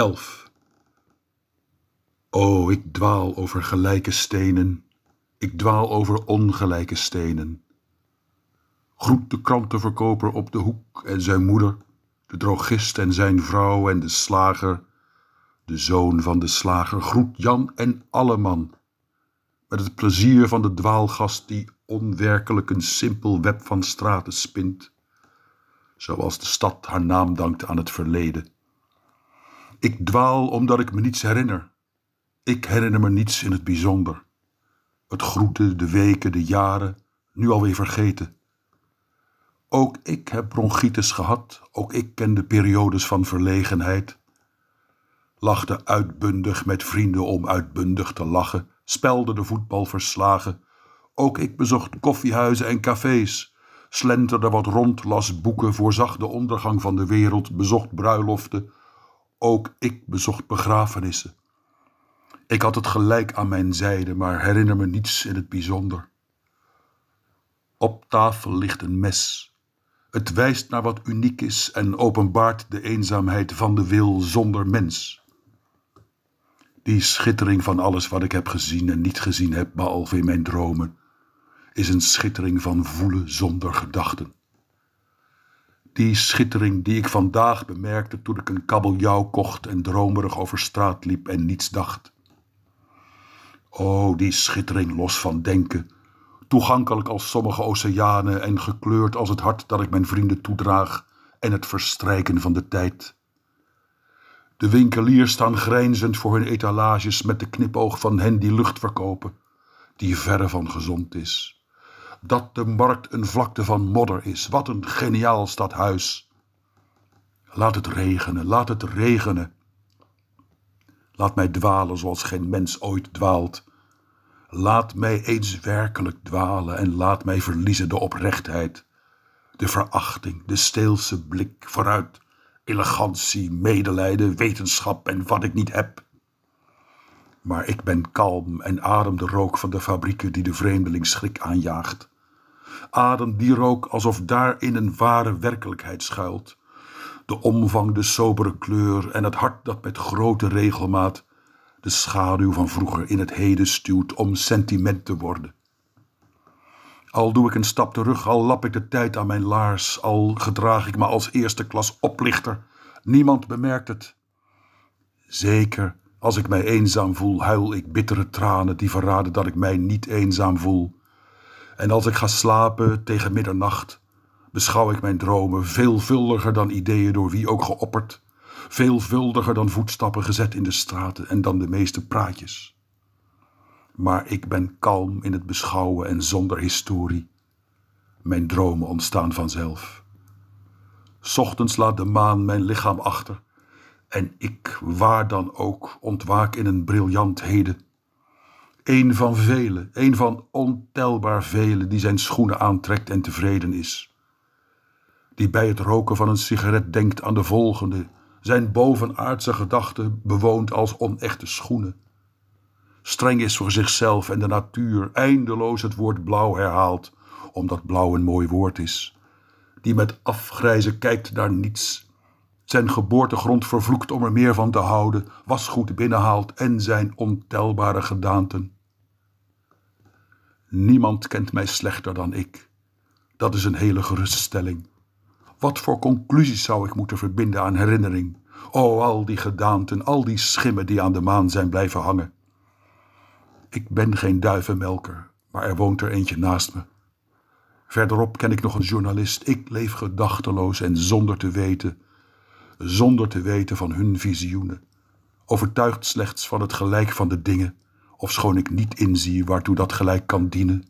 11. O, ik dwaal over gelijke stenen, ik dwaal over ongelijke stenen. Groet de krantenverkoper op de hoek en zijn moeder, de drogist en zijn vrouw en de slager, de zoon van de slager. Groet Jan en alle man, met het plezier van de dwaalgast die onwerkelijk een simpel web van straten spint, zoals de stad haar naam dankt aan het verleden. Ik dwaal omdat ik me niets herinner. Ik herinner me niets in het bijzonder. Het groeten, de weken, de jaren, nu alweer vergeten. Ook ik heb bronchitis gehad, ook ik ken de periodes van verlegenheid. Lachte uitbundig met vrienden om uitbundig te lachen, spelde de voetbalverslagen. Ook ik bezocht koffiehuizen en cafés, slenterde wat rond, las boeken, voorzag de ondergang van de wereld, bezocht bruiloften, ook ik bezocht begrafenissen. Ik had het gelijk aan mijn zijde, maar herinner me niets in het bijzonder. Op tafel ligt een mes. Het wijst naar wat uniek is en openbaart de eenzaamheid van de wil zonder mens. Die schittering van alles wat ik heb gezien en niet gezien heb, behalve in mijn dromen, is een schittering van voelen zonder gedachten. Die schittering die ik vandaag bemerkte toen ik een kabeljauw kocht en dromerig over straat liep en niets dacht. O, die schittering los van denken, toegankelijk als sommige oceanen en gekleurd als het hart dat ik mijn vrienden toedraag en het verstrijken van de tijd. De winkeliers staan grijnzend voor hun etalages met de knipoog van hen die lucht verkopen, die verre van gezond is dat de markt een vlakte van modder is. Wat een geniaal stadhuis. Laat het regenen, laat het regenen. Laat mij dwalen zoals geen mens ooit dwaalt. Laat mij eens werkelijk dwalen en laat mij verliezen de oprechtheid, de verachting, de steelse blik vooruit, elegantie, medelijden, wetenschap en wat ik niet heb. Maar ik ben kalm en adem de rook van de fabrieken die de vreemdeling schrik aanjaagt adem die rook alsof daarin een ware werkelijkheid schuilt. De omvang, de sobere kleur en het hart dat met grote regelmaat de schaduw van vroeger in het heden stuwt om sentiment te worden. Al doe ik een stap terug, al lap ik de tijd aan mijn laars, al gedraag ik me als eerste klas oplichter. Niemand bemerkt het. Zeker, als ik mij eenzaam voel, huil ik bittere tranen die verraden dat ik mij niet eenzaam voel. En als ik ga slapen tegen middernacht, beschouw ik mijn dromen veelvuldiger dan ideeën door wie ook geopperd, veelvuldiger dan voetstappen gezet in de straten en dan de meeste praatjes. Maar ik ben kalm in het beschouwen en zonder historie. Mijn dromen ontstaan vanzelf. Ochtends laat de maan mijn lichaam achter en ik, waar dan ook, ontwaak in een briljant heden een van velen, een van ontelbaar velen die zijn schoenen aantrekt en tevreden is. Die bij het roken van een sigaret denkt aan de volgende, zijn bovenaardse gedachten bewoont als onechte schoenen. Streng is voor zichzelf en de natuur, eindeloos het woord blauw herhaalt, omdat blauw een mooi woord is. Die met afgrijzen kijkt naar niets, zijn geboortegrond vervloekt om er meer van te houden, wasgoed binnenhaalt en zijn ontelbare gedaanten. Niemand kent mij slechter dan ik. Dat is een hele geruststelling. Wat voor conclusies zou ik moeten verbinden aan herinnering? O, al die gedaanten, al die schimmen die aan de maan zijn blijven hangen. Ik ben geen duivenmelker, maar er woont er eentje naast me. Verderop ken ik nog een journalist. Ik leef gedachteloos en zonder te weten, zonder te weten van hun visioenen. Overtuigd slechts van het gelijk van de dingen ofschoon ik niet inzie waartoe dat gelijk kan dienen.